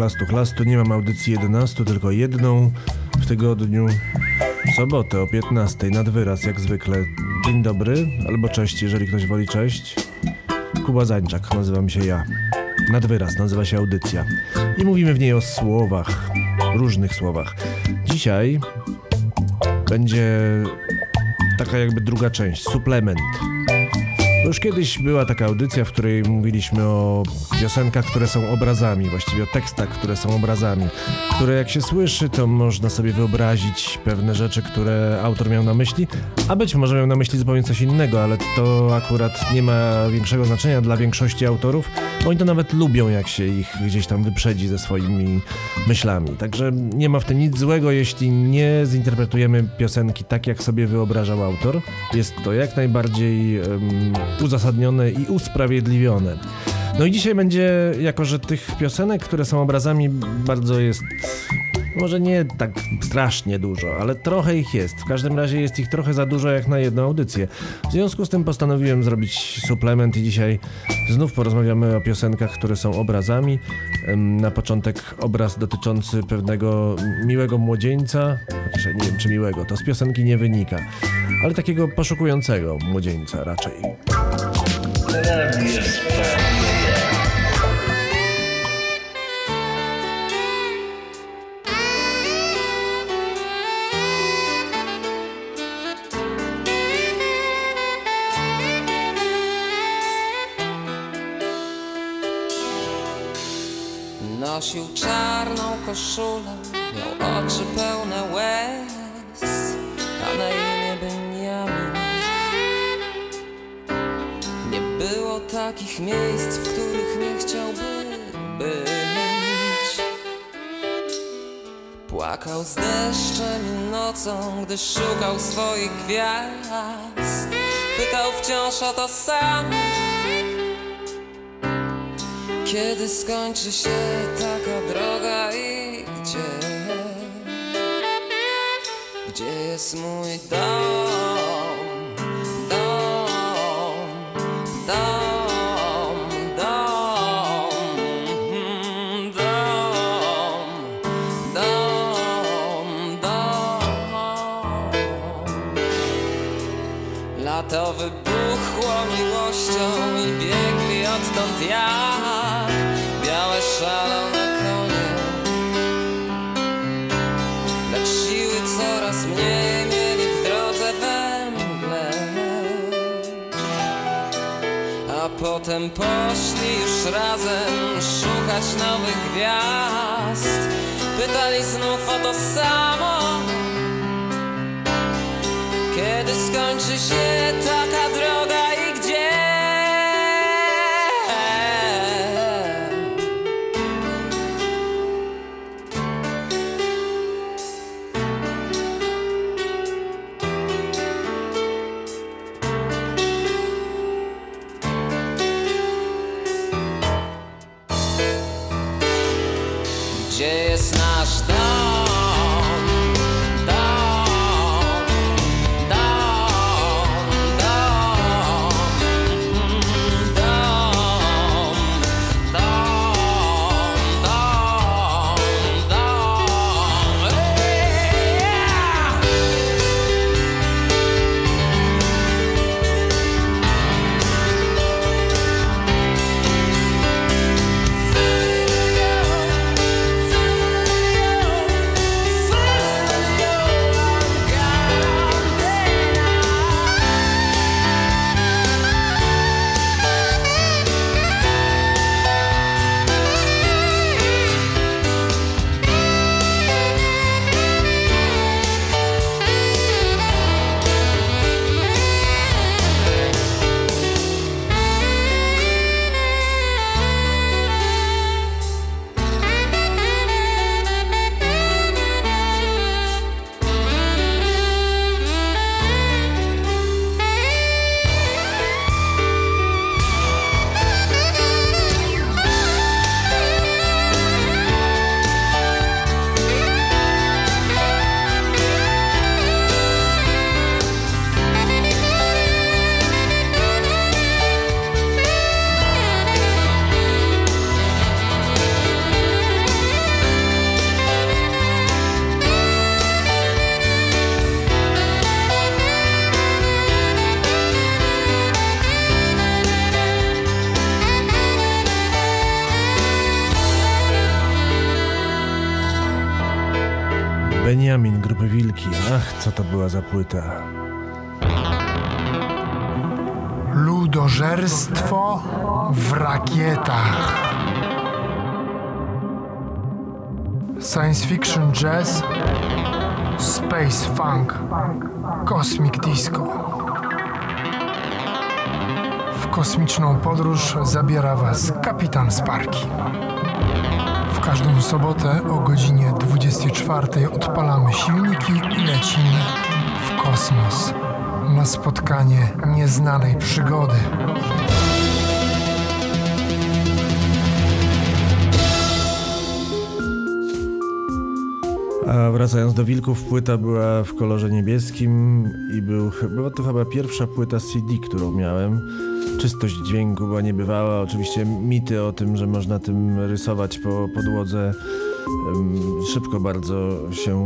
Chlastu, chlastu. Nie mam audycji 11, tylko jedną w tygodniu. W sobotę o 15 nad wyraz, jak zwykle. Dzień dobry, albo cześć, jeżeli ktoś woli cześć. Kuba Zańczak, nazywam się ja. Nad wyraz nazywa się audycja. I mówimy w niej o słowach, różnych słowach. Dzisiaj będzie taka jakby druga część, suplement. Już kiedyś była taka audycja, w której mówiliśmy o piosenkach, które są obrazami, właściwie o tekstach, które są obrazami, które jak się słyszy, to można sobie wyobrazić pewne rzeczy, które autor miał na myśli, a być może miał na myśli zupełnie coś innego, ale to akurat nie ma większego znaczenia dla większości autorów, oni to nawet lubią, jak się ich gdzieś tam wyprzedzi ze swoimi myślami. Także nie ma w tym nic złego, jeśli nie zinterpretujemy piosenki tak, jak sobie wyobrażał autor. Jest to jak najbardziej um, uzasadnione i usprawiedliwione. No i dzisiaj będzie, jako że tych piosenek, które są obrazami, bardzo jest. Może nie tak strasznie dużo, ale trochę ich jest. W każdym razie jest ich trochę za dużo jak na jedną audycję. W związku z tym postanowiłem zrobić suplement i dzisiaj znów porozmawiamy o piosenkach, które są obrazami. Na początek obraz dotyczący pewnego miłego młodzieńca, chociaż ja nie wiem czy miłego, to z piosenki nie wynika, ale takiego poszukującego młodzieńca raczej. Nosił czarną koszulę, miał oczy pełne łez, a na imię Benjamin. Nie było takich miejsc, w których nie chciałby być. Płakał z deszczem i nocą, gdy szukał swoich gwiazd. Pytał wciąż o to samo. Kiedy skończy się taka droga i gdzie? Gdzie jest mój dom? Potem poszli już razem szukać nowych gwiazd. Pytali znów o to samo. Kiedy skończy się taka droga Ach, co to była za płyta. Ludożerstwo w rakietach. Science fiction jazz, space funk, cosmic disco. W kosmiczną podróż zabiera Was kapitan Sparki. W każdą sobotę o godzinie 24 odpalamy silniki i lecimy w kosmos na spotkanie nieznanej przygody. A wracając do Wilków, płyta była w kolorze niebieskim i był, była to chyba pierwsza płyta CD, którą miałem. Czystość dźwięku była niebywała. Oczywiście mity o tym, że można tym rysować po podłodze szybko bardzo się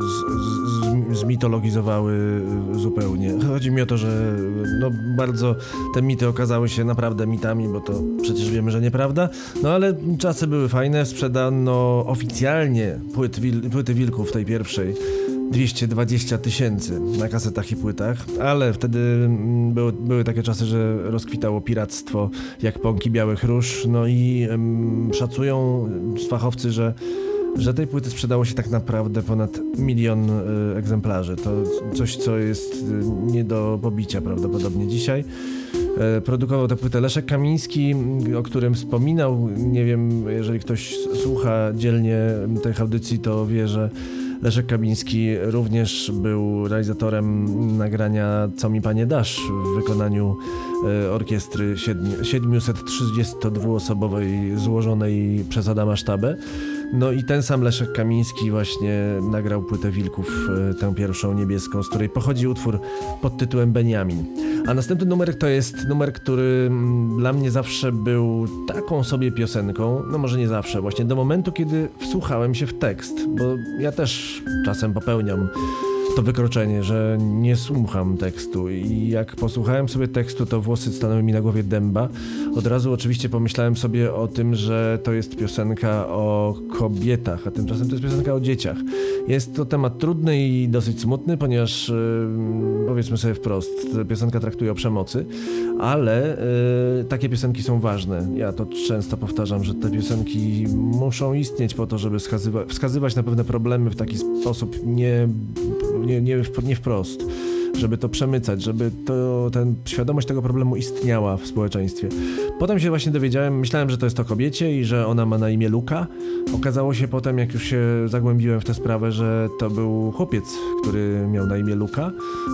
z, z, zmitologizowały zupełnie. Chodzi mi o to, że no bardzo te mity okazały się naprawdę mitami, bo to przecież wiemy, że nieprawda. No ale czasy były fajne. Sprzedano oficjalnie płyt, wil, płyty Wilków tej pierwszej 220 tysięcy na kasetach i płytach, ale wtedy mm, były, były takie czasy, że rozkwitało piractwo jak pąki białych róż, no i em, szacują fachowcy, że że tej płyty sprzedało się tak naprawdę ponad milion y, egzemplarzy. To coś, co jest y, nie do pobicia prawdopodobnie dzisiaj. E, Produkował tę płytę Leszek Kamiński, o którym wspominał. Nie wiem, jeżeli ktoś słucha dzielnie tych audycji, to wie, że Leszek Kamiński również był realizatorem nagrania Co mi panie dasz w wykonaniu e, orkiestry siedmiu- 732-osobowej złożonej przez Adama Sztabę. No i ten sam Leszek Kamiński właśnie nagrał płytę Wilków, e, tę pierwszą niebieską, z której pochodzi utwór pod tytułem Beniamin. A następny numer to jest numer, który mm, dla mnie zawsze był taką sobie piosenką, no może nie zawsze, właśnie do momentu, kiedy wsłuchałem się w tekst, bo ja też czasem popełniam to wykroczenie, że nie słucham tekstu i jak posłuchałem sobie tekstu, to włosy stanęły mi na głowie dęba. Od razu oczywiście pomyślałem sobie o tym, że to jest piosenka o kobietach, a tymczasem to jest piosenka o dzieciach. Jest to temat trudny i dosyć smutny, ponieważ yy, powiedzmy sobie wprost, piosenka traktuje o przemocy, ale yy, takie piosenki są ważne. Ja to często powtarzam, że te piosenki muszą istnieć po to, żeby wskazywa- wskazywać na pewne problemy w taki sposób nie, nie, nie, nie wprost. Żeby to przemycać, żeby to, ten, świadomość tego problemu istniała w społeczeństwie. Potem się właśnie dowiedziałem, myślałem, że to jest o kobiecie i że ona ma na imię Luka. Okazało się potem, jak już się zagłębiłem w tę sprawę, że to był chłopiec, który miał na imię Luka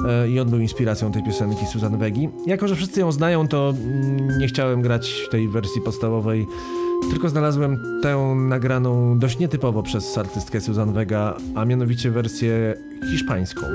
e, i on był inspiracją tej piosenki Susan Wegi. Jako, że wszyscy ją znają, to mm, nie chciałem grać w tej wersji podstawowej tylko znalazłem tę nagraną dość nietypowo przez artystkę Susan Vega, a mianowicie wersję hiszpańską.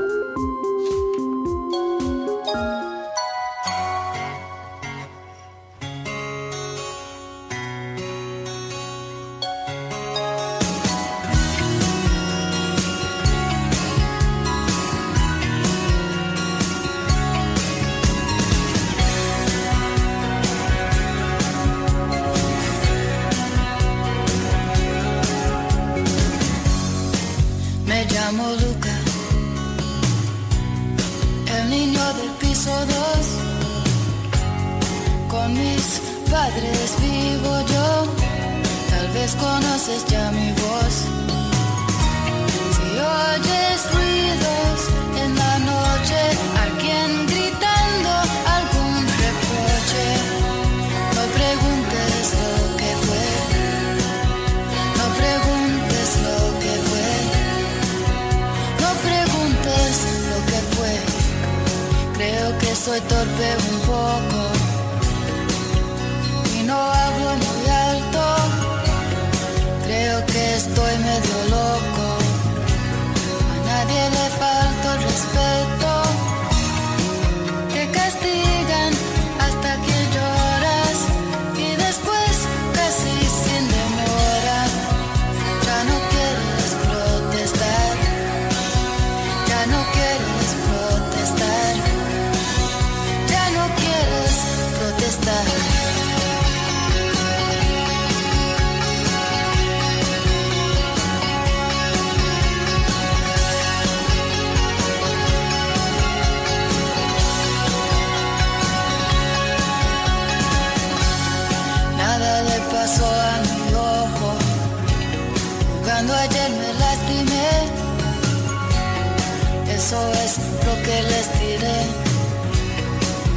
que les diré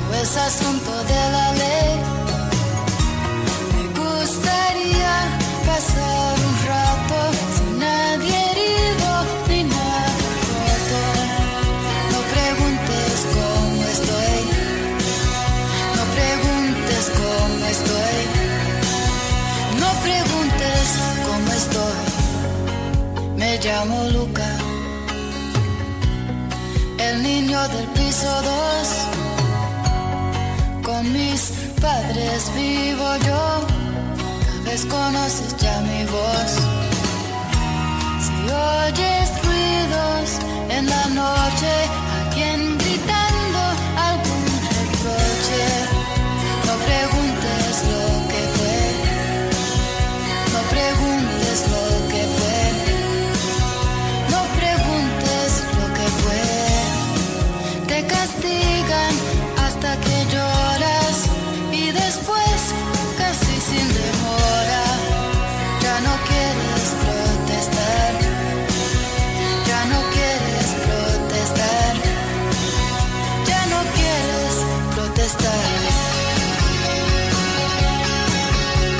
no es pues asunto de la ley. Me gustaría pasar un rato sin nadie herido ni nada roto. No preguntes cómo estoy, no preguntes cómo estoy, no preguntes cómo estoy. Me llamo Lucas del piso 2. Con mis padres vivo yo. Tal vez conoces ya mi voz. Si oyes ruidos en la noche,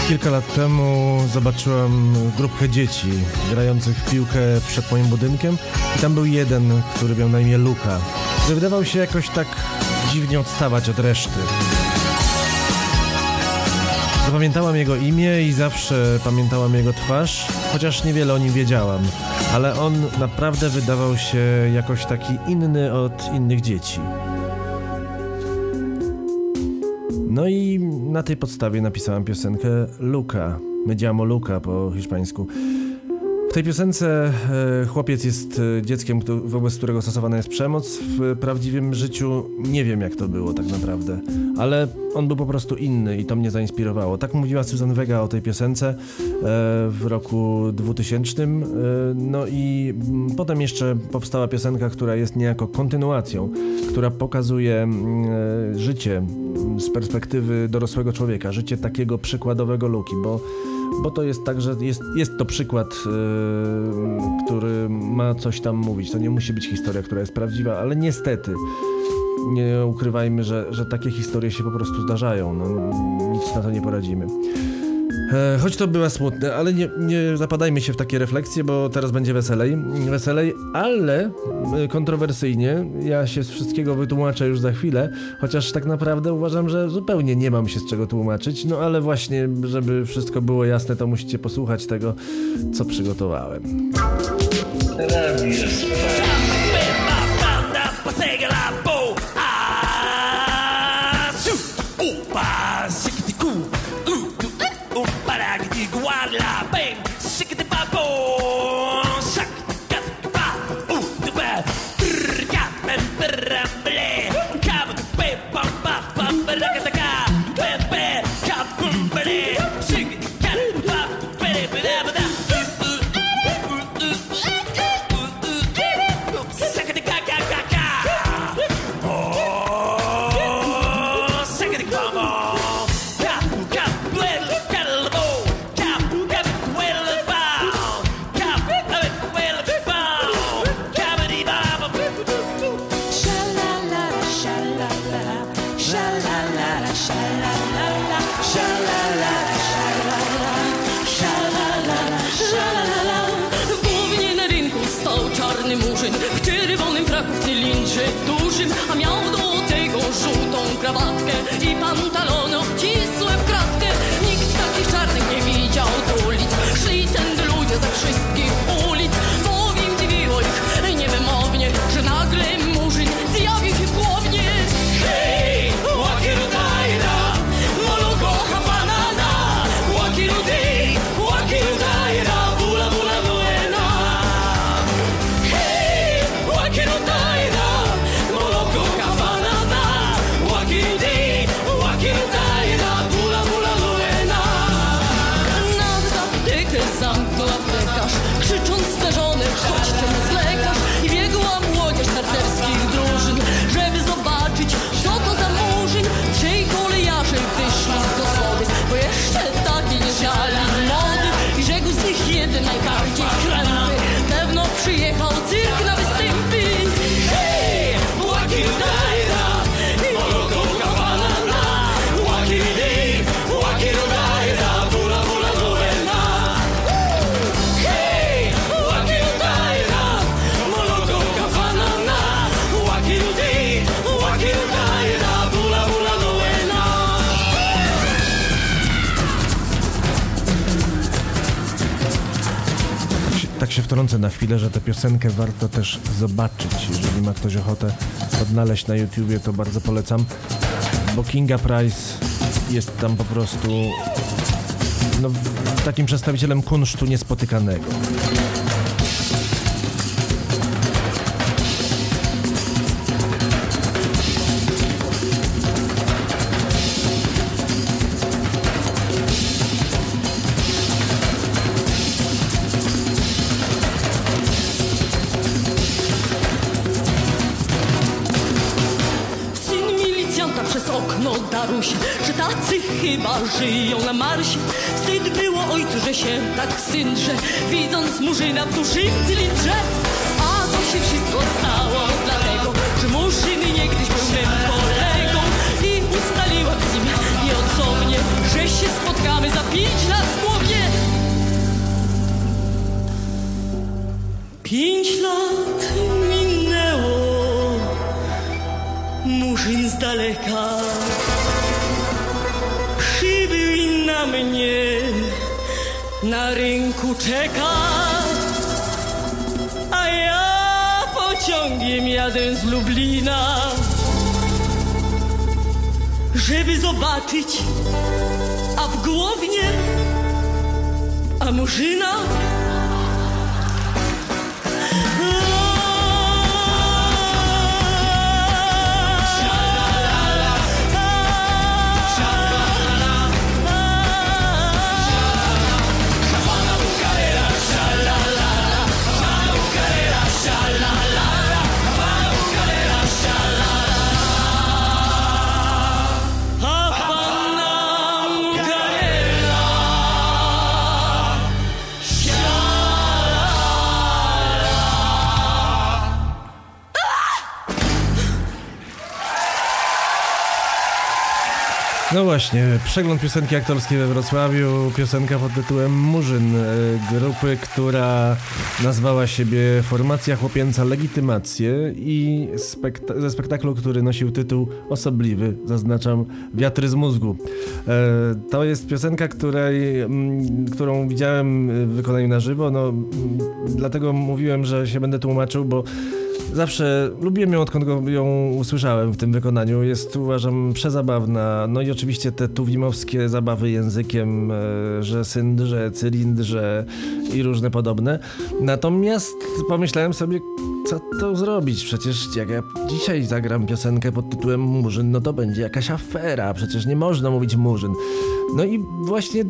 Kilka lat temu zobaczyłem grupkę dzieci grających w piłkę przed moim budynkiem i tam był jeden, który miał na imię Luka, wydawał się jakoś tak dziwnie odstawać od reszty. Zapamiętałam jego imię i zawsze pamiętałam jego twarz, chociaż niewiele o nim wiedziałam, ale on naprawdę wydawał się jakoś taki inny od innych dzieci. No i na tej podstawie napisałem piosenkę Luka. Me llamo Luka po hiszpańsku. W tej piosence e, chłopiec jest e, dzieckiem, wobec którego stosowana jest przemoc. W prawdziwym życiu nie wiem, jak to było tak naprawdę, ale on był po prostu inny i to mnie zainspirowało. Tak mówiła Susan Vega o tej piosence e, w roku 2000. e, No i mm, potem jeszcze powstała piosenka, która jest niejako kontynuacją, która pokazuje mm, życie z perspektywy dorosłego człowieka, życie takiego przykładowego Luki, bo bo to jest tak, że jest, jest to przykład, yy, który ma coś tam mówić. To nie musi być historia, która jest prawdziwa, ale niestety nie ukrywajmy, że, że takie historie się po prostu zdarzają. No, nic na to nie poradzimy. E, choć to była smutne, ale nie, nie zapadajmy się w takie refleksje, bo teraz będzie weselej. Weselej, ale e, kontrowersyjnie. Ja się z wszystkiego wytłumaczę już za chwilę, chociaż tak naprawdę uważam, że zupełnie nie mam się z czego tłumaczyć. No ale właśnie, żeby wszystko było jasne, to musicie posłuchać tego, co przygotowałem. banda krawatkę I pantalony obcisłe w kratkę. Nikt takich czarnych nie widział ulic. Szli tędy ludzie ze wszystkich wtrącę na chwilę, że tę piosenkę warto też zobaczyć. Jeżeli ma ktoś ochotę odnaleźć na YouTubie, to bardzo polecam. Bo Kinga Price jest tam po prostu no, takim przedstawicielem kunsztu niespotykanego. Żyją na Marsie. Wstyd było ojcu, że się tak syn drze, widząc murzyna w dużym cylindrze. A to się wszystko stało dlatego, że murzyn niegdyś był mym kolegą i ustaliłam z nim nieodzownie, że się spotkamy za pięć lat w głowie. Pięć lat minęło. Murzyn z daleka na mnie na rynku czeka. A ja pociągiem jadę z Lublina, żeby zobaczyć, a w Głownie, a Murzyna. No właśnie, przegląd piosenki aktorskiej we Wrocławiu, piosenka pod tytułem Murzyn, e, grupy, która nazwała siebie Formacja Chłopięca Legitymacje i ze spektaklu, który nosił tytuł osobliwy, zaznaczam, Wiatry z mózgu. E, To jest piosenka, której, mm, którą widziałem w wykonaniu na żywo, no mm, dlatego mówiłem, że się będę tłumaczył, bo Zawsze lubiłem ją, odkąd ją usłyszałem w tym wykonaniu. Jest, uważam, przezabawna. No i oczywiście te tuwimowskie zabawy językiem, e, że syndrze, cylindrze i różne podobne. Natomiast pomyślałem sobie, co to zrobić? Przecież jak ja dzisiaj zagram piosenkę pod tytułem Murzyn, no to będzie jakaś afera. Przecież nie można mówić Murzyn. No i właśnie,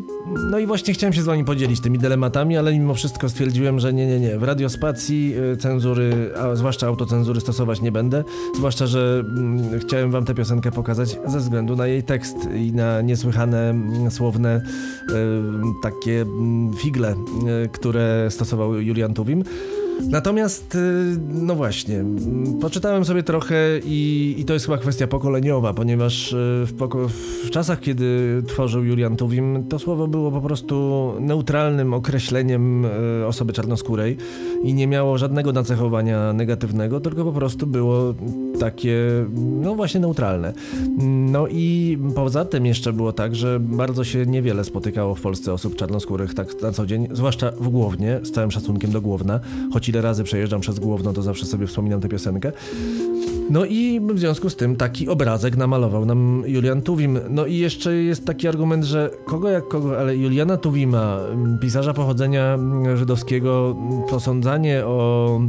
no i właśnie chciałem się z wami podzielić tymi dylematami, ale mimo wszystko stwierdziłem, że nie, nie, nie. W radiospacji y, cenzury, a zwłaszcza autocenzury stosować nie będę. Zwłaszcza, że mm, chciałem wam tę piosenkę pokazać ze względu na jej tekst i na niesłychane mm, słowne y, takie mm, figle, y, które stosował Julian Tuwim. Natomiast, no właśnie, poczytałem sobie trochę i, i to jest chyba kwestia pokoleniowa, ponieważ w, poko- w czasach, kiedy tworzył Julian Tuwim, to słowo było po prostu neutralnym określeniem y, osoby czarnoskórej i nie miało żadnego nacechowania negatywnego, tylko po prostu było takie, no właśnie neutralne. No i poza tym jeszcze było tak, że bardzo się niewiele spotykało w Polsce osób czarnoskórych tak na co dzień, zwłaszcza w Głownie, z całym szacunkiem do Głowna, choć ile razy przejeżdżam przez Głowno, to zawsze sobie wspominam tę piosenkę. No i w związku z tym taki obrazek namalował nam Julian Tuwim. No i jeszcze jest taki argument, że kogo jak kogo, ale Juliana Tuwima, pisarza pochodzenia żydowskiego, posądzanie o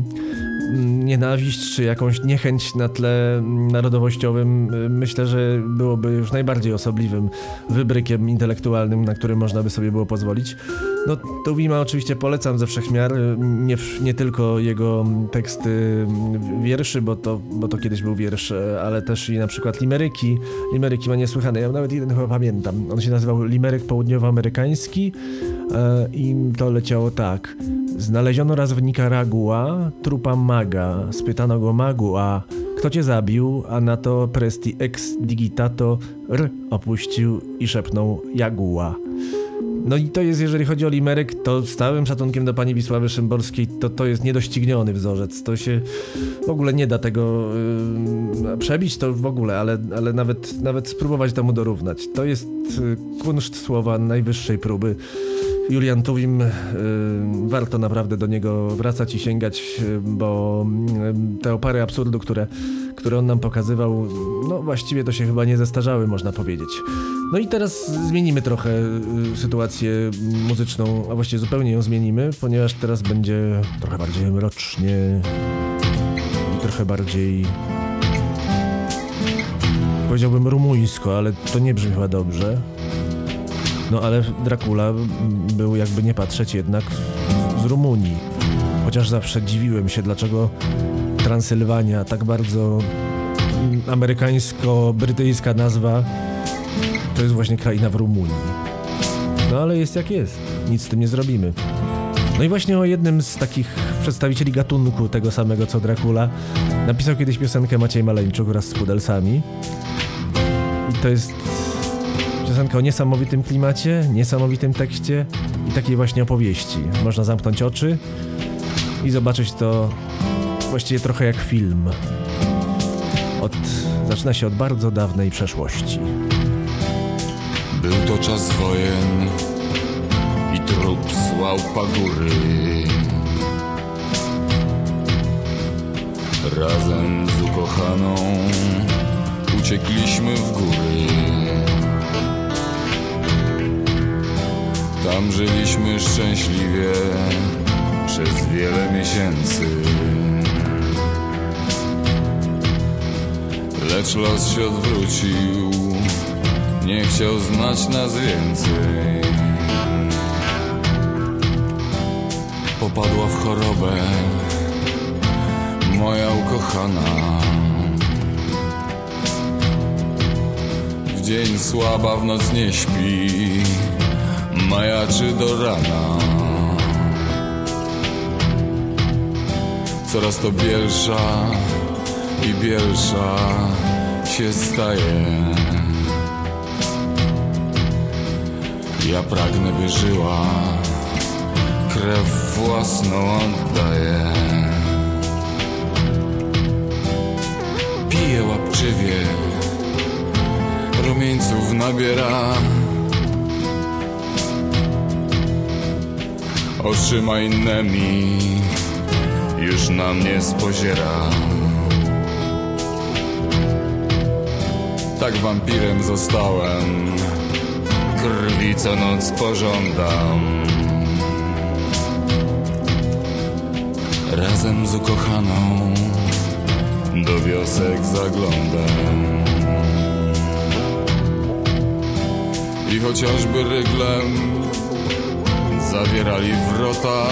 nienawiść czy jakąś niechęć na tle narodowościowym, y, myślę, że byłoby już najbardziej osobliwym wybrykiem intelektualnym, na który można by sobie było pozwolić. No, Tuwima oczywiście polecam ze wszechmiar, y, nie, nie tylko jego teksty mm, wierszy, bo to, bo to kiedyś był wiersz, ale też i na przykład limeryki. Limeryki ma niesłychane, ja nawet jeden chyba pamiętam. On się nazywał Limeryk Południowoamerykański i to leciało tak. Znaleziono raz w Nicaragua trupa maga. Spytano go magu, a kto cię zabił? A na to presti ex digitato r opuścił i szepnął jagua. No i to jest, jeżeli chodzi o limeryk, to z całym szacunkiem do pani Wisławy Szymborskiej, to to jest niedościgniony wzorzec. To się w ogóle nie da tego yy, przebić, to w ogóle, ale, ale nawet, nawet spróbować temu dorównać. To jest yy, kunszt słowa najwyższej próby. Julian Tuwim, y, warto naprawdę do niego wracać i sięgać, y, bo y, te opary absurdu, które, które on nam pokazywał, no właściwie to się chyba nie zestarzały, można powiedzieć. No i teraz zmienimy trochę sytuację muzyczną, a właściwie zupełnie ją zmienimy, ponieważ teraz będzie trochę bardziej mrocznie i trochę bardziej powiedziałbym rumuńsko, ale to nie brzmi chyba dobrze. No ale Dracula był jakby nie patrzeć jednak z Rumunii. Chociaż zawsze dziwiłem się, dlaczego Transylwania, tak bardzo amerykańsko-brytyjska nazwa, to jest właśnie kraina w Rumunii. No ale jest jak jest, nic z tym nie zrobimy. No i właśnie o jednym z takich przedstawicieli gatunku tego samego co Dracula napisał kiedyś piosenkę Maciej Maleńczuk wraz z Pudelcami. I to jest piosenka o niesamowitym klimacie, niesamowitym tekście i takiej właśnie opowieści. Można zamknąć oczy i zobaczyć to właściwie trochę jak film. Od, zaczyna się od bardzo dawnej przeszłości. Był to czas wojen i trup słał pagury. Razem z ukochaną uciekliśmy w góry. Tam żyliśmy szczęśliwie przez wiele miesięcy. Lecz los się odwrócił nie chciał znać nas więcej. Popadła w chorobę moja ukochana. W dzień słaba, w noc nie śpi, majaczy do rana. Coraz to bielsza i bielsza się staje. Ja pragnę, by żyła, krew własną oddaję. Pije łapczywie, rumieńców nabiera. Oczyma innymi już na mnie spoziera. Tak wampirem zostałem krwi co noc pożądam. Razem z ukochaną do wiosek zaglądam. I chociażby ryglem zawierali wrota,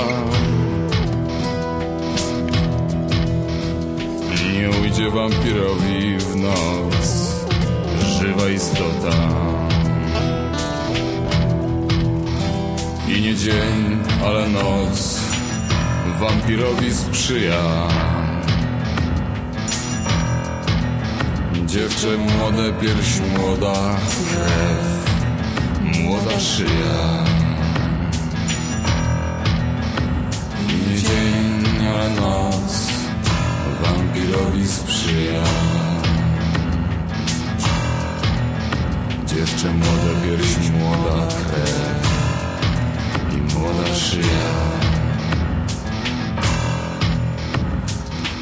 nie ujdzie wampirowi w noc żywa istota. I nie dzień, ale noc wampirowi sprzyja. Dziewczę młode, pierś młoda, krew, młoda szyja. Wampirowi sprzyja. Dziewczę młode, pierś młoda, krew i młoda szyja.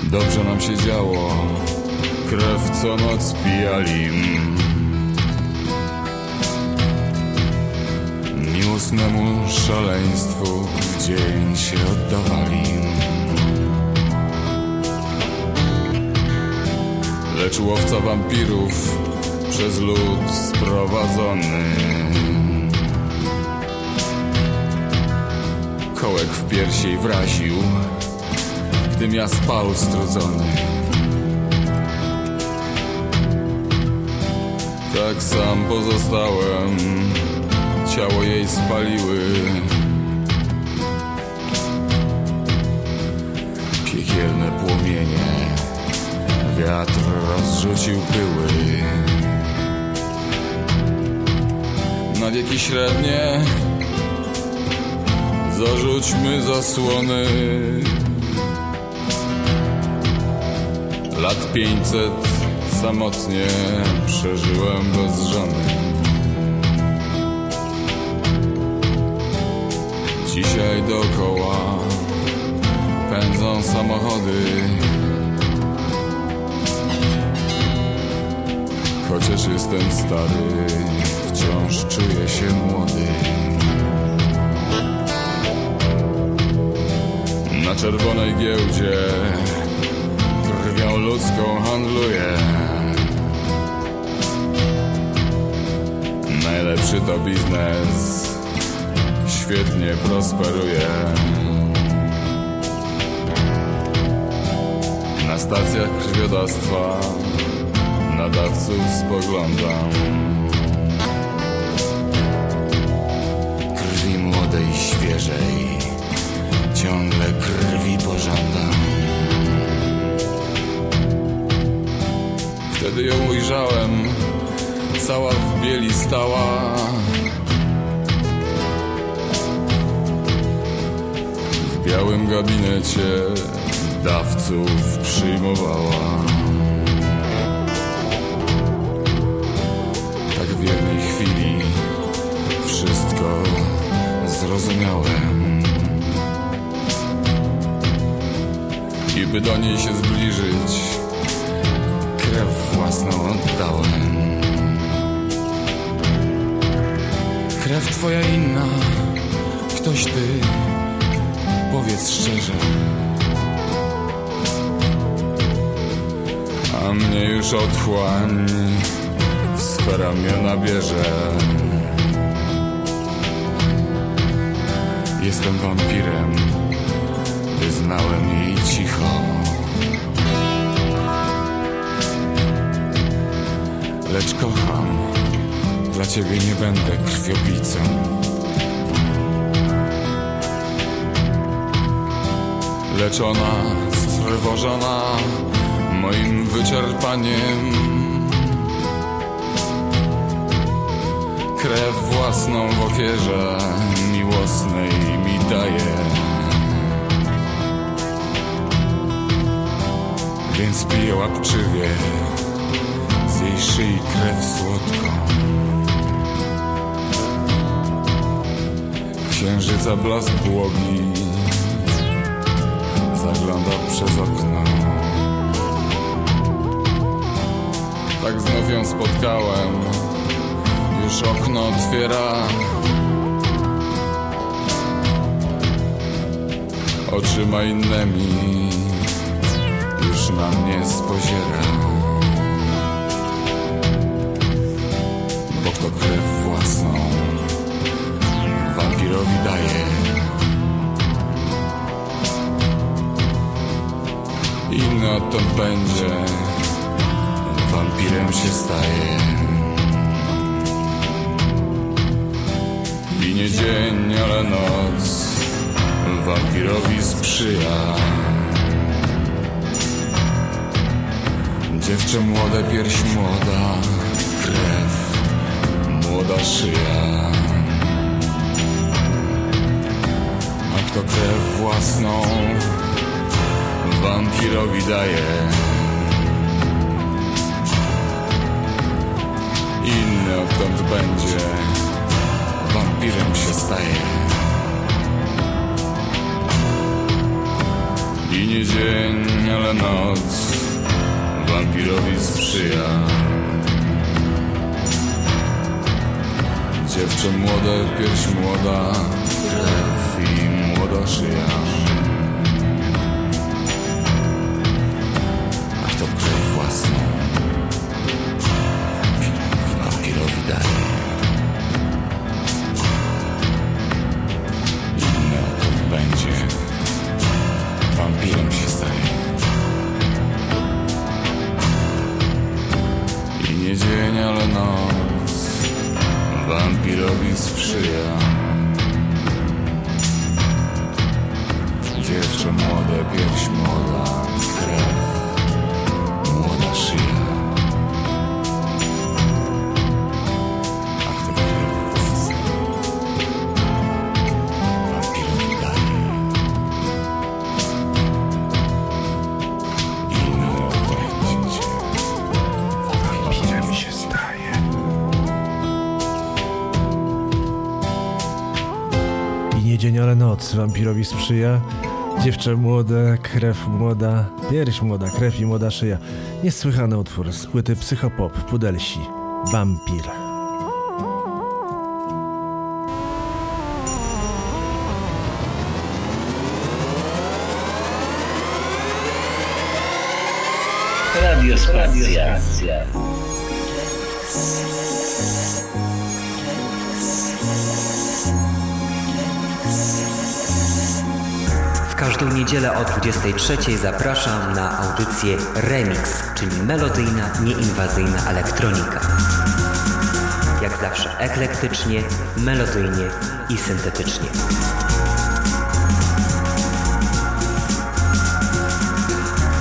Dobrze nam się działo, krew co noc pijali. Miłosnemu szaleństwu w dzień się oddawali. Lecz łowca wampirów przez lud sprowadzony Kołek w piersiej wraził, gdym ja spał strudzony. Tak sam pozostałem, ciało jej spaliły. Piekielne płomienie, wiatr rozrzucił pyły. Na wieki średnie Zarzućmy zasłony Lat pięćset samotnie przeżyłem bez żony Dzisiaj dookoła pędzą samochody. Chociaż jestem stary, wciąż czuję się młody. Na czerwonej giełdzie krwią ludzką handluję. Najlepszy to biznes, świetnie prosperuje. Na stacjach krwiodawstwa nadawców spoglądam. Krwi młodej, świeżej, ciągle krwi pożądam. Wtedy ją ujrzałem, cała w bieli stała. W białym gabinecie dawców przyjmowała. By do niej się zbliżyć, krew własną oddałem. Krew twoja inna, ktoś ty, powiedz szczerze. A mnie już otchłań w swe ramiona bierze. Jestem wampirem, wyznałem jej cicho. Lecz kocham, dla ciebie nie będę krwiopijcą. Lecz ona, strwożona moim wyczerpaniem, krew własną w ofierze miłosnej mi daje. Więc piję łapczywie z jej szyi krew słodką. Księżyca blask błogi zagląda przez okno. Tak znów ją spotkałem, już okno otwiera. Oczyma innymi na mnie spoziera. Bo kto krew własną wampirowi daje. Inny odtąd będzie, wampirem się staje. I nie dzień, ale noc wampirowi sprzyja. Dziewczę młode, pierś młoda, krew, młoda szyja. A kto krew własną wampirowi daje, inny odtąd będzie, wampirem się staje. I nie dzień, ale noc wampirowi sprzyja. Dziewczę młode, pierś młoda, krew i młoda szyja. Wampirowi sprzyja. Wampirowi sprzyja. Dziewczę młode, krew młoda, pierś młoda, krew i młoda szyja. Niesłychany utwór z płyty Psychopop, Pudelsi, Wampir. Radio Spacja. Każdą niedzielę o 23 zapraszam na audycję Remix, czyli melodyjna, nieinwazyjna elektronika. Jak zawsze eklektycznie, melodyjnie i syntetycznie.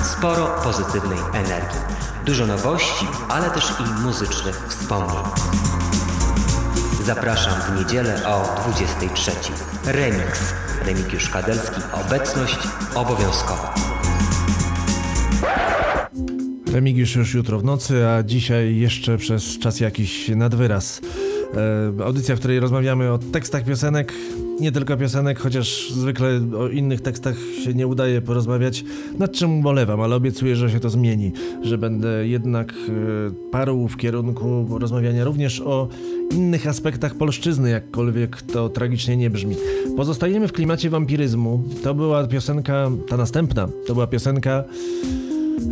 Sporo pozytywnej energii. Dużo nowości, ale też i muzycznych wspomnień. Zapraszam w niedzielę o 23. Remix. Remigiusz Kadelski. Obecność obowiązkowa. Remigiusz już jutro w nocy, a dzisiaj jeszcze przez czas jakiś nadwyraz. E, audycja, w której rozmawiamy o tekstach piosenek, nie tylko piosenek, chociaż zwykle o innych tekstach się nie udaje porozmawiać, nad czym ubolewam, ale obiecuję, że się to zmieni, że będę jednak e, parł w kierunku rozmawiania również o innych aspektach polszczyzny, jakkolwiek to tragicznie nie brzmi. Pozostajemy w klimacie wampiryzmu. To była piosenka, ta następna, to była piosenka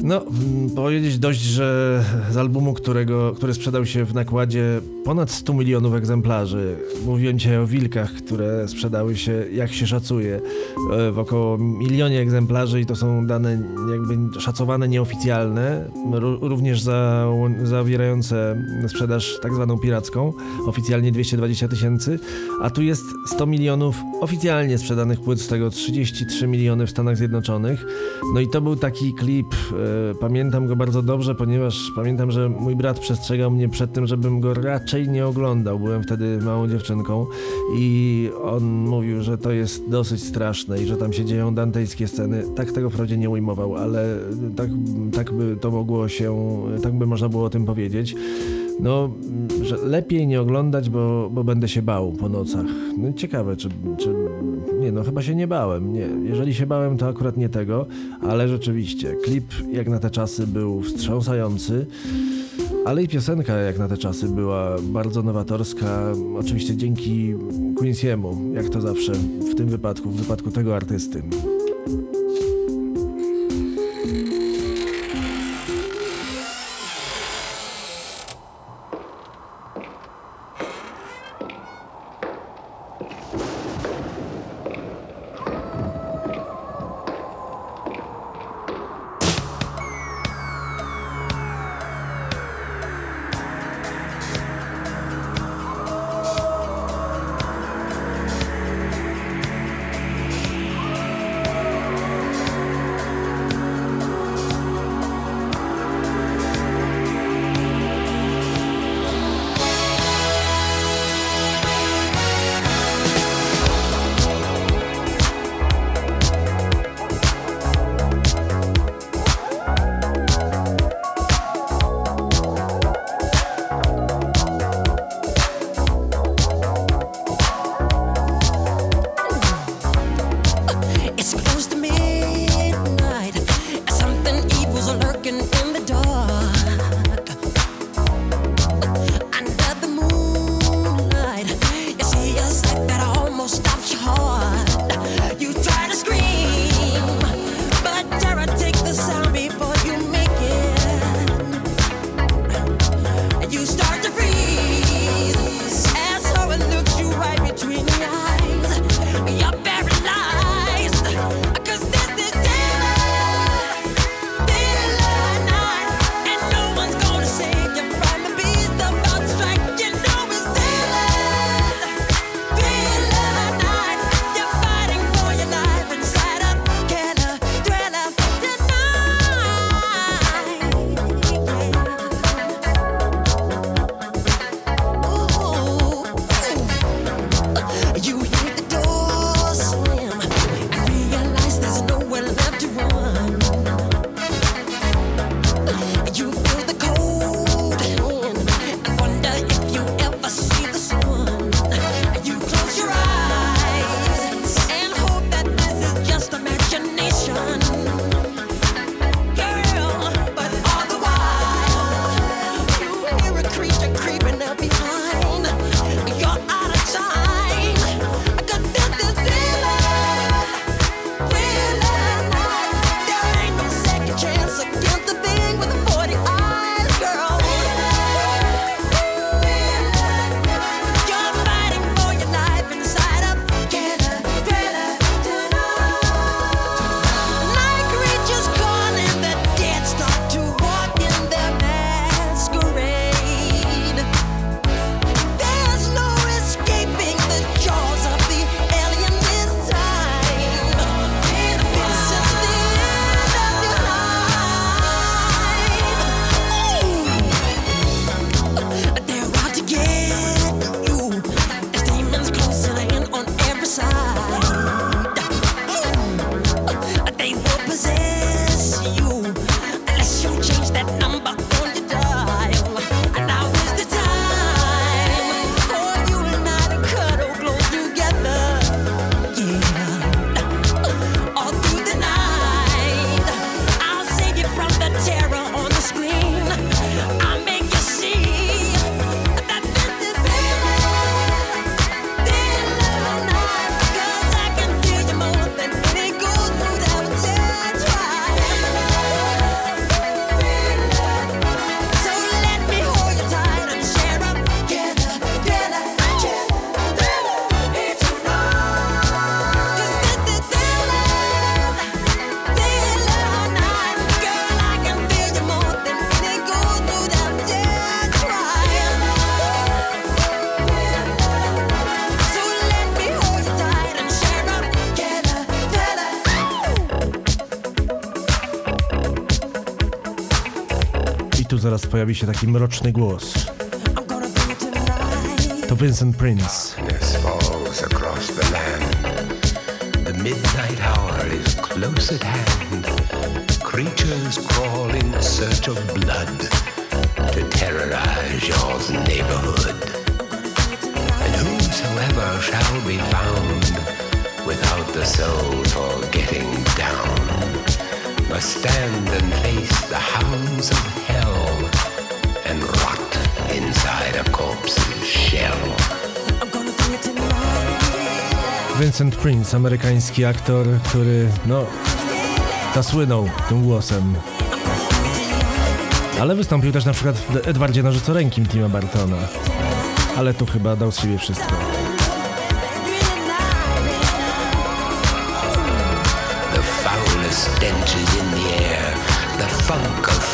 no, mm, powiedzieć dość, że z albumu, którego, który sprzedał się w nakładzie ponad 100 milionów egzemplarzy. Mówiłem dzisiaj o wilkach, które sprzedały się, jak się szacuje, e, w około milionie egzemplarzy i to są dane jakby szacowane nieoficjalne, ró- również za, zawierające sprzedaż tak zwaną piracką, oficjalnie 220 tysięcy, a tu jest 100 milionów oficjalnie sprzedanych płyt, z tego 33 miliony w Stanach Zjednoczonych. No i to był taki klip, pamiętam go bardzo dobrze, ponieważ pamiętam, że mój brat przestrzegał mnie przed tym, żebym go raczej nie oglądał. Byłem wtedy małą dziewczynką i on mówił, że to jest dosyć straszne i że tam się dzieją dantejskie sceny. Tak tego wprawdzie nie ujmował, ale tak, tak by to mogło się, tak by można było o tym powiedzieć. No, że lepiej nie oglądać, bo, bo będę się bał po nocach. No ciekawe, czy, czy. Nie, no chyba się nie bałem. Nie. Jeżeli się bałem, to akurat nie tego, ale rzeczywiście, klip jak na te czasy był wstrząsający. Ale i piosenka jak na te czasy była bardzo nowatorska, oczywiście dzięki Quincy'emu, jak to zawsze w tym wypadku, w wypadku tego artysty. Pojawi się taki mroczny głos. To Vincent Prince. The midnight hour is close at hand. Creatures crawl in search of blood to terrorize your neighborhood. And whosoever shall be found without the soul for getting down must stand and face the hounds of hell and rot inside a corpse's shell. Vincent Prince, amerykański aktor, który, no, zasłynął tym głosem. Ale wystąpił też na przykład w Edwardzie Nożycorękim Tima Bartona. Ale tu chyba dał z siebie wszystko. The foulest stench in the air, the funk of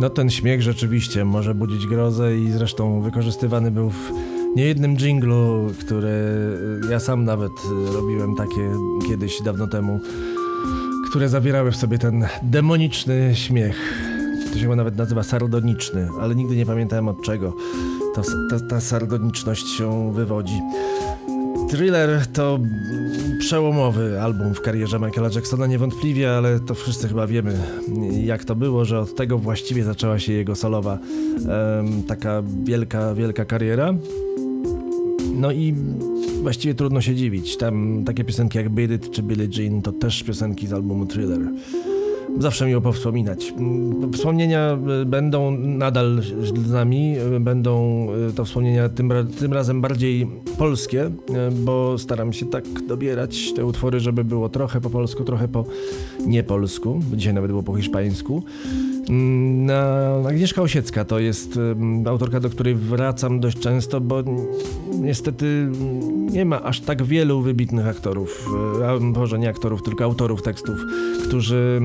No ten śmiech rzeczywiście może budzić grozę i zresztą wykorzystywany był w niejednym dżinglu, które ja sam nawet robiłem takie kiedyś dawno temu, które zawierały w sobie ten demoniczny śmiech. To się nawet nazywa sardoniczny, ale nigdy nie pamiętałem od czego to, ta, ta sardoniczność się wywodzi. Thriller to przełomowy album w karierze Michaela Jacksona niewątpliwie, ale to wszyscy chyba wiemy jak to było, że od tego właściwie zaczęła się jego solowa em, taka wielka, wielka kariera. No i właściwie trudno się dziwić. Tam takie piosenki jak Beat czy Billie Jean to też piosenki z albumu Thriller. Zawsze miło powspominać. Wspomnienia y, będą nadal z nami, y, będą y, to wspomnienia tym, tym razem bardziej polskie, bo staram się tak dobierać te utwory, żeby było trochę po polsku, trochę po niepolsku. Dzisiaj nawet było po hiszpańsku. Mm, Agnieszka Osiecka to jest autorka, do której wracam dość często, bo niestety nie ma aż tak wielu wybitnych aktorów, a może nie aktorów, tylko autorów tekstów, którzy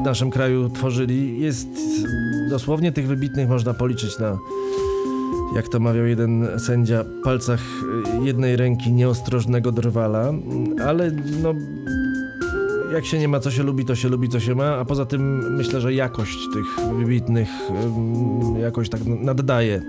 w naszym kraju tworzyli. Jest dosłownie tych wybitnych można policzyć na, jak to mawiał jeden sędzia, palcach y, jednej ręki nieostrożnego drwala, ale no jak się nie ma, co się lubi, to się lubi, co się ma, a poza tym myślę, że jakość tych wybitnych jakoś tak naddaje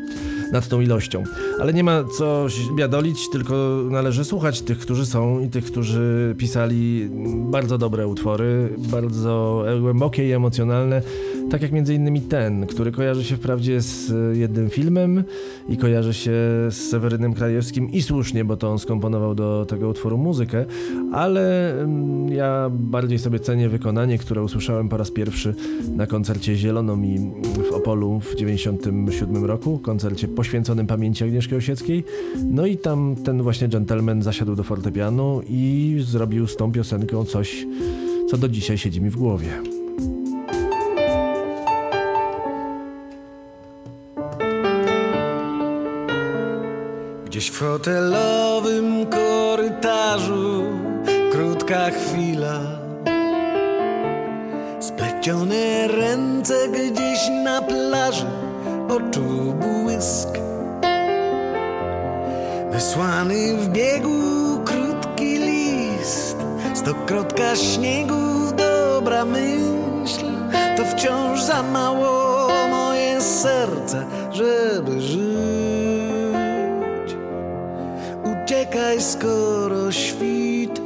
nad tą ilością. Ale nie ma co biadolić, tylko należy słuchać tych, którzy są i tych, którzy pisali bardzo dobre utwory, bardzo głębokie i emocjonalne, tak jak między innymi ten, który kojarzy się wprawdzie z jednym filmem i kojarzy się z Sewerynem Krajewskim i słusznie, bo to on skomponował do tego utworu muzykę, ale mm, ja bardziej sobie cenię wykonanie, które usłyszałem po raz pierwszy na koncercie Zielonomi w Opolu w 97 roku, koncercie poświęconym pamięci Agnieszki Osieckiej. No i tam ten właśnie gentleman zasiadł do fortepianu i zrobił z tą piosenką coś, co do dzisiaj siedzi mi w głowie. Gdzieś w hotelowym korytarzu krótka chwila. Splecione ręce gdzieś na plaży, oczu błysk. Wysłany w biegu krótki list, stokrotka śniegu, dobra myśl. To wciąż za mało moje serce, żeby żyć. Uciekaj skoro świt,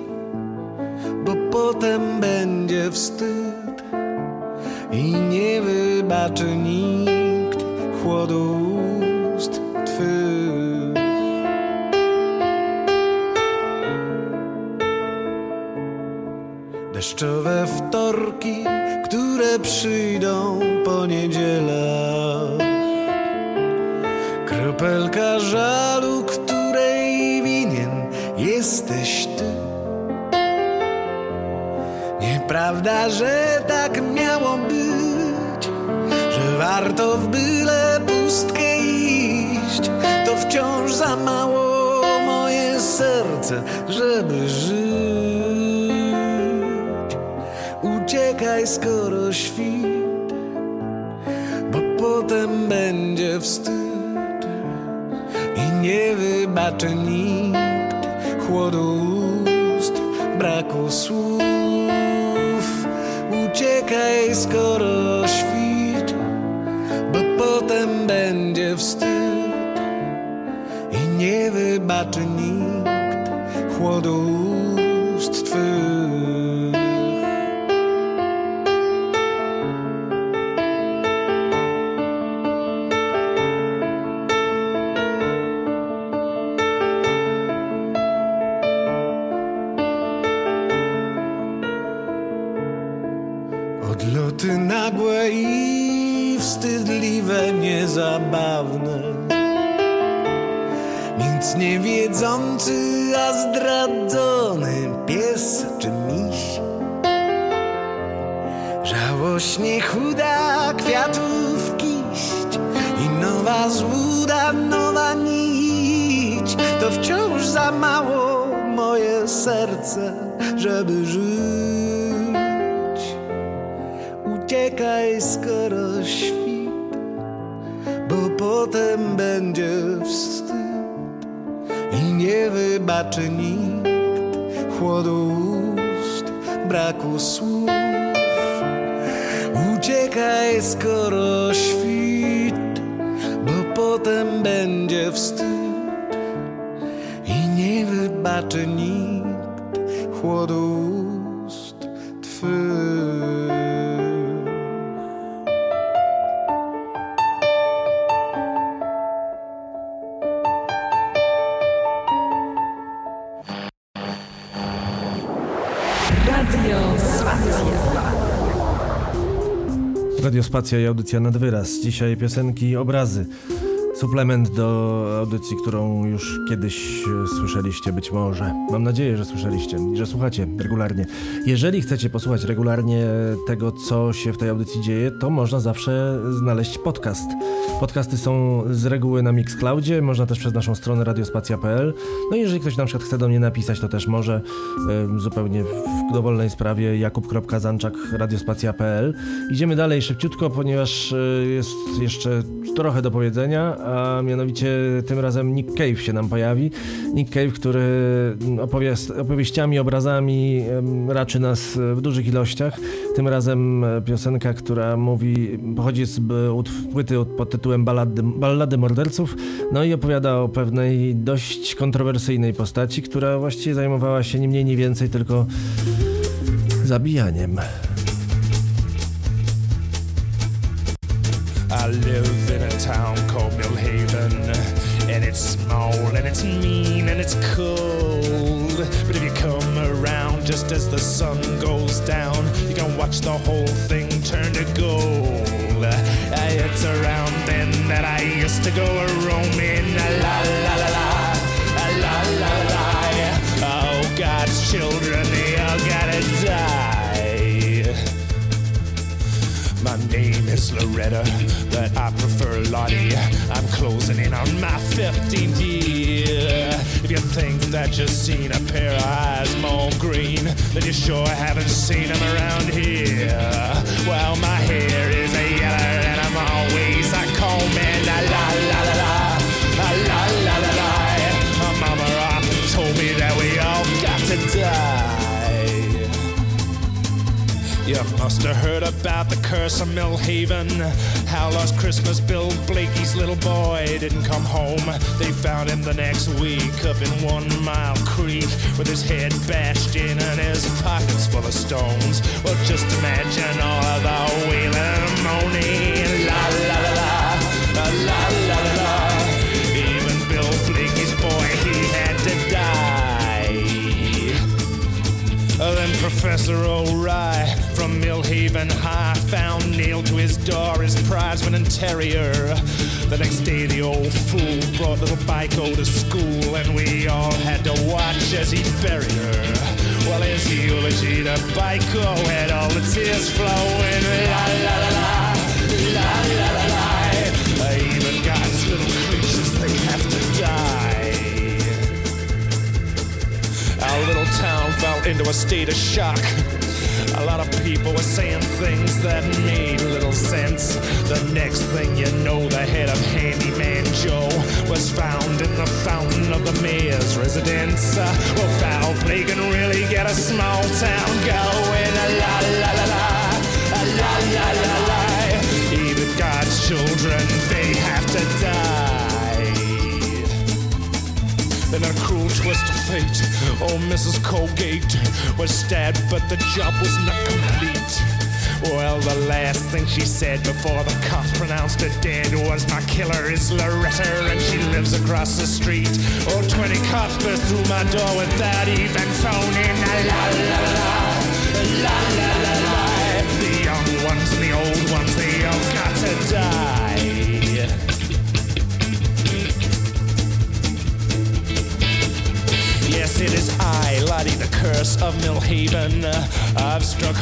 bo potem będzie wstyd i nie wybaczy nikt chłodu ust twych. Deszczowe wtorki, które przyjdą po niedzielach. Kropelka żalu, której jesteś ty. Nieprawda, że tak miało być, że warto w wciąż za mało moje serce, żeby żyć. Uciekaj, skoro świt, bo potem będzie wstyd i nie wybaczy nikt chłodu ust, braku słów. Uciekaj, skoro wybaczy nikt chłodu serce, żeby żyć. Uciekaj, skoro świt, bo potem będzie wstyd i nie wybaczy nikt chłodu ust, braku słów. Uciekaj, skoro świt, bo potem będzie wstyd i nie wybaczy nikt chłodu ust twych. Radio Spacja. Radiospacja i audycja nad wyraz. Dzisiaj piosenki, obrazy. Suplement do audycji, którą już kiedyś e, słyszeliście, być może. Mam nadzieję, że słyszeliście że słuchacie regularnie. Jeżeli chcecie posłuchać regularnie tego, co się w tej audycji dzieje, to można zawsze znaleźć podcast. Podcasty są z reguły na Mixcloudzie, można też przez naszą stronę radiospacja.pl. No i jeżeli ktoś na przykład chce do mnie napisać, to też może e, zupełnie w dowolnej sprawie jakub.zanczak radiospacja.pl. Idziemy dalej szybciutko, ponieważ e, jest jeszcze trochę do powiedzenia, a mianowicie tym razem Nick Cave się nam pojawi. Nick Cave, który opowiast, opowieściami, obrazami raczy nas w dużych ilościach. Tym razem e, piosenka, która mówi, pochodzi z utw- płyty pod tytułem Ballady, Ballady Morderców, no i opowiada o pewnej dość kontrowersyjnej postaci, która właściwie zajmowała się nie mniej, nie więcej tylko zabijaniem. I live in a town it's mean, and it's cold. But if you come around just as the sun goes down, you can watch the whole thing turn to gold. It's around then that I used to go a roaming, la la la la, la la la. Oh, God's children, they all gotta die. My name is Loretta, I prefer Lottie. I'm closing in on my 15th year. If you think that you've seen a pair of eyes more green, then you sure haven't seen them around here. Well, my hair is must have heard about the curse of Millhaven. How last Christmas Bill Blakey's little boy didn't come home. They found him the next week up in One Mile Creek with his head bashed in and his pockets full of stones. Well, just imagine all of the wailing and moaning. La, Professor O'Rye from Millhaven High found nailed to his door his prize-winning terrier. The next day, the old fool brought little Biko to school, and we all had to watch as he buried her. Well, his eulogy to Biko had all the tears flowing. La la la la, la la la la. Even God's little creatures, they have to die. Our little town fell into a state of shock. A lot of people were saying things that made little sense. The next thing you know, the head of Handyman Joe was found in the fountain of the mayor's residence. Uh, well, foul play can really get a small town going. La la la la, la la la la. Even God's children, they have to die. Then a cruel twist of fate. Oh, Mrs. Colgate was stabbed, but the job was not complete. Well, the last thing she said before the cops pronounced her dead was my killer is Loretta and she lives across the street. Oh, 20 cops burst through my door without even phoning. La la la, la la la la. The young ones and the old ones, they all got to die. Yes, it is I, Lottie, the curse of Millhaven. I've struck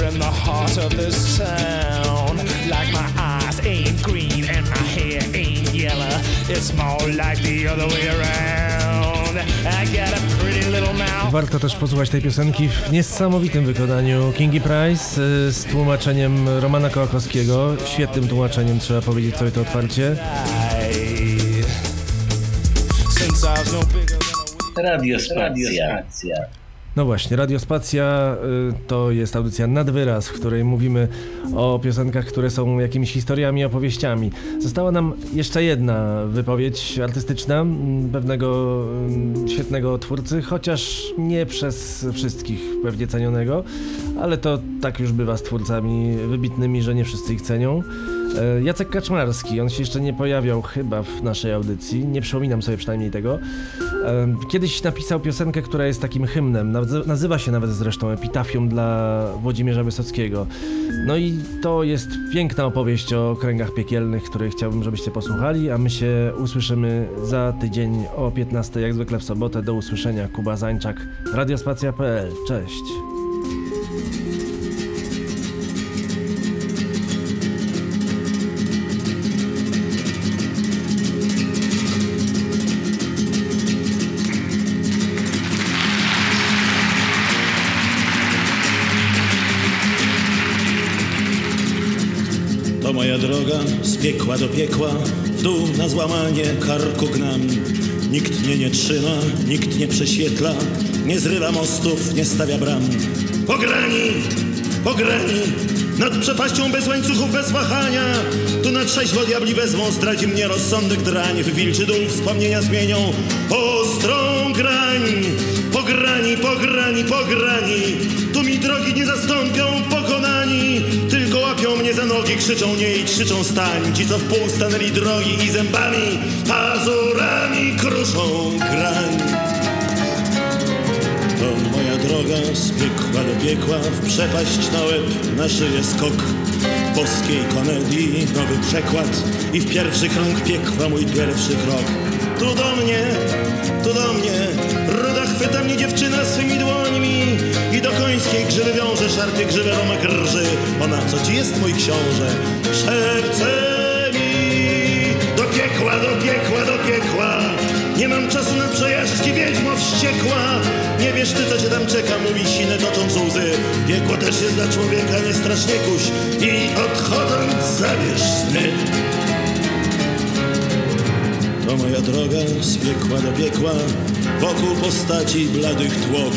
in the heart of this town. Like my eyes ain't green and my hair ain't yellow. It's more like the other way around. I got a pretty little mouth. Warto też posłuchać tej piosenki w niesamowitym wykonaniu Kingi Price y, z tłumaczeniem Romana Kołakowskiego. Świetnym tłumaczeniem, trzeba powiedzieć sobie to otwarcie. Since I was no bigger Radiospacja. No właśnie, Radiospacja y, to jest audycja nad wyraz, w której mówimy o piosenkach, które są jakimiś historiami, opowieściami. Została nam jeszcze jedna wypowiedź artystyczna pewnego świetnego twórcy, chociaż nie przez wszystkich pewnie cenionego, ale to tak już bywa z twórcami wybitnymi, że nie wszyscy ich cenią. E, Jacek Kaczmarski, on się jeszcze nie pojawiał chyba w naszej audycji, nie przypominam sobie przynajmniej tego. E, Kiedyś napisał piosenkę, która jest takim hymnem, nazy- nazywa się nawet zresztą Epitafium dla Włodzimierza Wysockiego. No i to jest piękna opowieść o kręgach piekielnych, której chciałbym, żebyście posłuchali, a my się usłyszymy za tydzień o 15, jak zwykle w sobotę. Do usłyszenia, Kuba Zańczak, radiospacja.pl. Cześć! Piekła do piekła, w dół na złamanie karku gnam. Nikt mnie nie trzyma, nikt nie prześwietla, nie zrywa mostów, nie stawia bram. Pograni, pograni, nad przepaścią bez łańcuchów, bez wahania. Tu na trzeźwo diabli wezmą, zdradzi mnie rozsądek drań. W wilczy dół wspomnienia zmienią ostrą grań. Pograni, pograni, pograni, tu mi drogi nie. Tylko nogi, krzyczą nie i krzyczą stań. Ci co w pół stanęli drogi i zębami, pazurami kruszą grań. To moja droga z piekła do piekła, w przepaść na łeb, na szyję skok. Boskiej komedii nowy przekład i w pierwszy krąg piekła mój pierwszy krok. Tu do mnie, tu do mnie, ruda chwyta mnie dziewczyna swymi dłońmi końskiej grzywy wiąże, szarpie grzywę romak rży. Ona, co ci jest mój książę? Szepce mi do piekła, do piekła, do piekła. Nie mam czasu na przejażdżki, wiedźmo wściekła. Nie wiesz ty, co cię tam czeka, mówi sine tocząc łzy. Piekło też jest dla człowieka, nie strasznie kuś. I odchodząc zabierz sny. To moja droga z piekła do piekła, wokół postaci bladych tłok.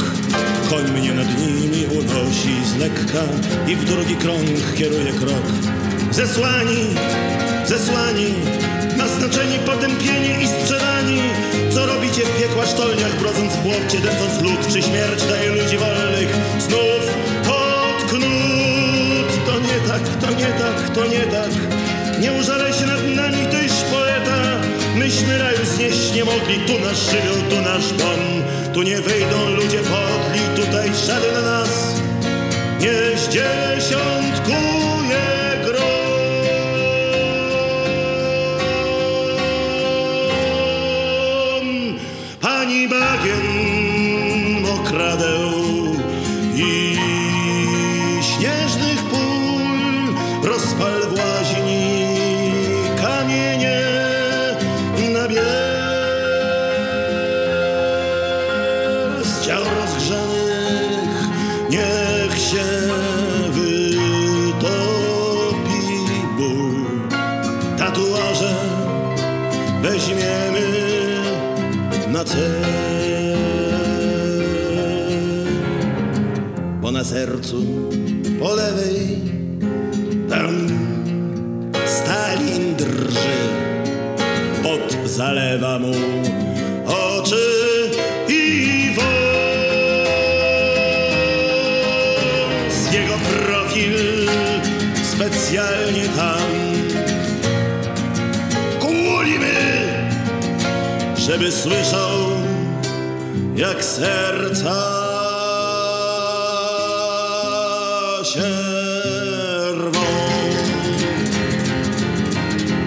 Koń mnie nad nimi unosi z lekka i w drugi krąg kieruje krok. Zesłani, zesłani, naznaczeni potępieni i sprzedani. Co robicie w piekła sztolniach, brodząc w błocie, dęcąc lud, czy śmierć daje ludzi wolnych? Znów pod knut, to nie tak, to nie tak, to nie tak. Nie użalaj się nad nami, tyś. Myśmy raju znieść nie mogli, tu nasz żywioł, tu nasz dom. Tu nie wejdą ludzie podli, tutaj żaden nas. Nie zdziesiątkuje sercu po lewej tam Stalin drży pot zalewa mu oczy i wąs. Jego profil specjalnie tam kulimy żeby słyszał jak serca się.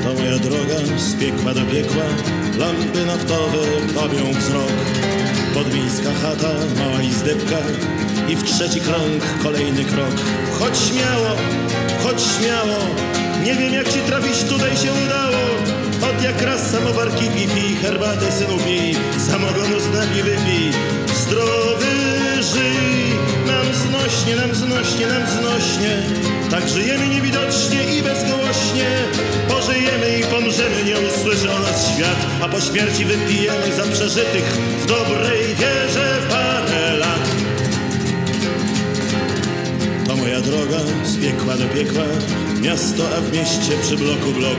To moja droga z piekła do piekła, lampy naftowe wabią wzrok. Podmiejska chata, mała izdebka i w trzeci krąg kolejny krok. Wchodź śmiało, wchodź śmiało, nie wiem jak ci trafić tutaj się udało. Od jak raz samowarki pipi, herbatę synu pij, samogonu z nami wypij. Zdrowy żyj, nam znośnie, nam znośnie, nam znośnie. Tak żyjemy niewidocznie i bezgołośnie. Pożyjemy i pomrzemy, nie usłyszy o nas świat, a po śmierci wypijemy za przeżytych w dobrej wierze w parę lat. To moja droga z piekła do piekła, miasto, a w mieście przy bloku blok.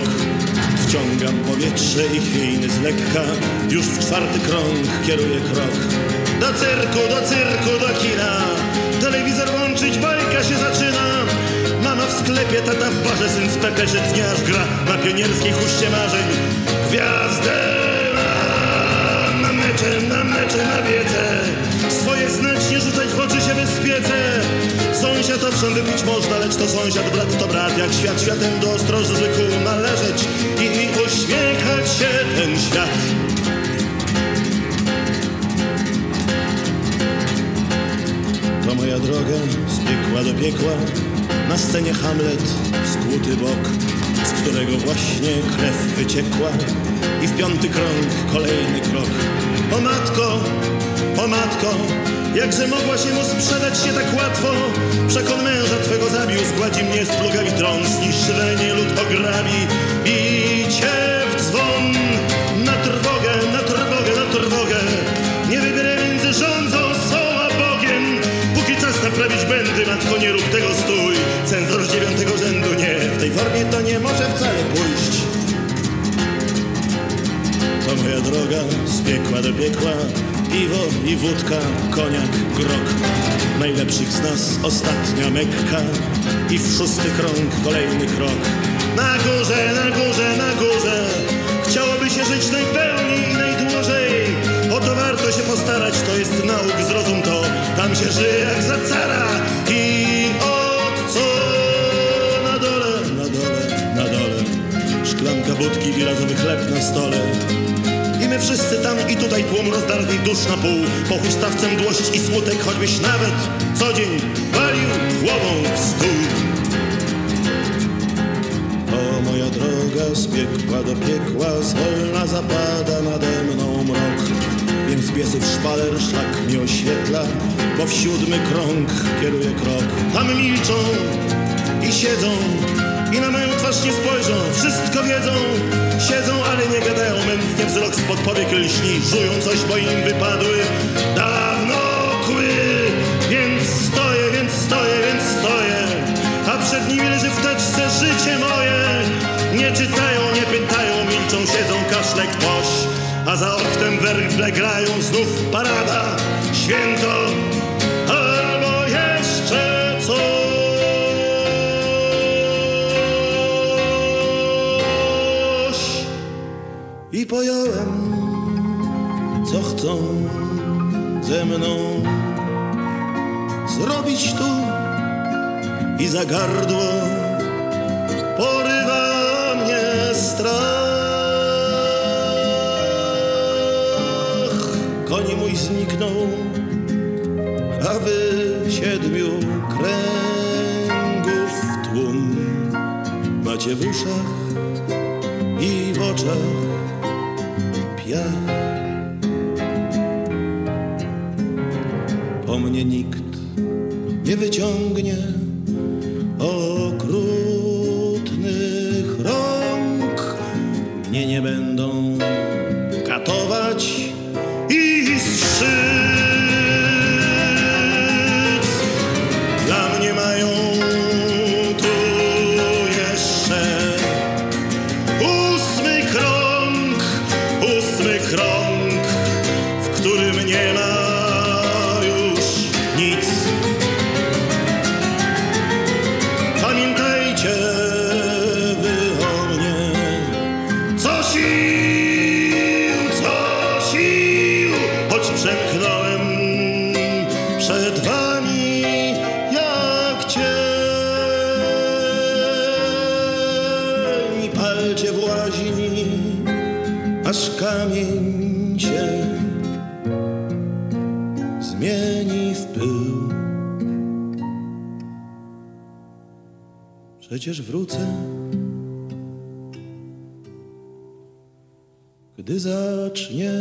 Wciągam powietrze i chwiejny z lekka, już w czwarty krąg kieruję krok. Do cyrku, do cyrku, do kina, telewizor włączyć, bajka się zaczyna. Mama w sklepie, tata w barze, syn z peperzy dnia aż gra na pionierskiej huście marzeń. Gwiazdę na mecze, na mecze, na wiece. Swoje znacznie rzucać w oczy się bezpiece. Sąsiad owszem wypić można, lecz to sąsiad, brat to brat. Jak świat światem do ostrożny zwykł należeć i uśmiechać się ten świat. Droga z piekła do piekła, na scenie Hamlet, skłuty bok, z którego właśnie krew wyciekła i w piąty krąg kolejny krok. O matko, o matko, jakże mogła się mu sprzedać się tak łatwo? Przekon męża twego zabił, zgładzi mnie z plugami trąc, niszczenie lud ograbi, piekła do piekła, piwo i wódka, koniak, grog. Najlepszych z nas ostatnia Mekka i w szósty krąg kolejny krok. Na górze, na górze, na górze, chciałoby się żyć najpełniej i najdłużej. O to warto się postarać, to jest nauk, zrozum to, tam się żyje jak za cara. I od co na dole, na dole, na dole, szklanka wódki i razowy chleb na stole. I my wszyscy tam i tutaj tłum rozdartych dusz na pół. Po huśtawce mdłość i smutek choćbyś nawet co dzień walił głową w stół. Moja droga z piekła do piekła Zwolna zapada nade mną mrok. Więc biesów szpaler szlak mi oświetla Bo w siódmy krąg kieruję krok. Tam milczą i siedzą i na moją twarz nie spojrzą, wszystko wiedzą Siedzą, ale nie gadają, mętnie wzrok spod powiek lśni. Żują coś, bo im wypadły dawno kły. Więc stoję, więc stoję, więc stoję. A przed nimi leży w teczce życie moje. Nie czytają, nie pytają, milczą, siedzą, kaszle ktoś A za oknem werble grają. Znów parada Święto I pojąłem, co chcą ze mną zrobić tu i za gardło porywa mnie strach. Koni mój zniknął, a wy siedmiu kręgów tłum macie w uszach i w oczach piach. Po mnie nikt nie wyciągnie Przecież wrócę, gdy zacznie